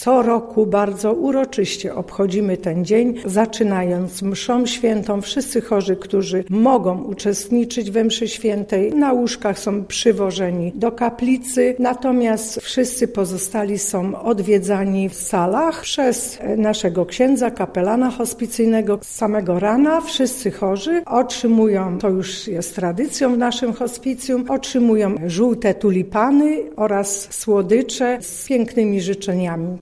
Co roku bardzo uroczyście obchodzimy ten dzień, zaczynając mszą świętą. Wszyscy chorzy, którzy mogą uczestniczyć we mszy świętej, na łóżkach są przywożeni do kaplicy, natomiast wszyscy pozostali są odwiedzani w salach przez naszego księdza, kapelana hospicyjnego. Z samego rana wszyscy chorzy otrzymują, to już jest tradycją w naszym hospicjum, otrzymują żółte tulipany oraz słodycze z pięknymi życzeniami.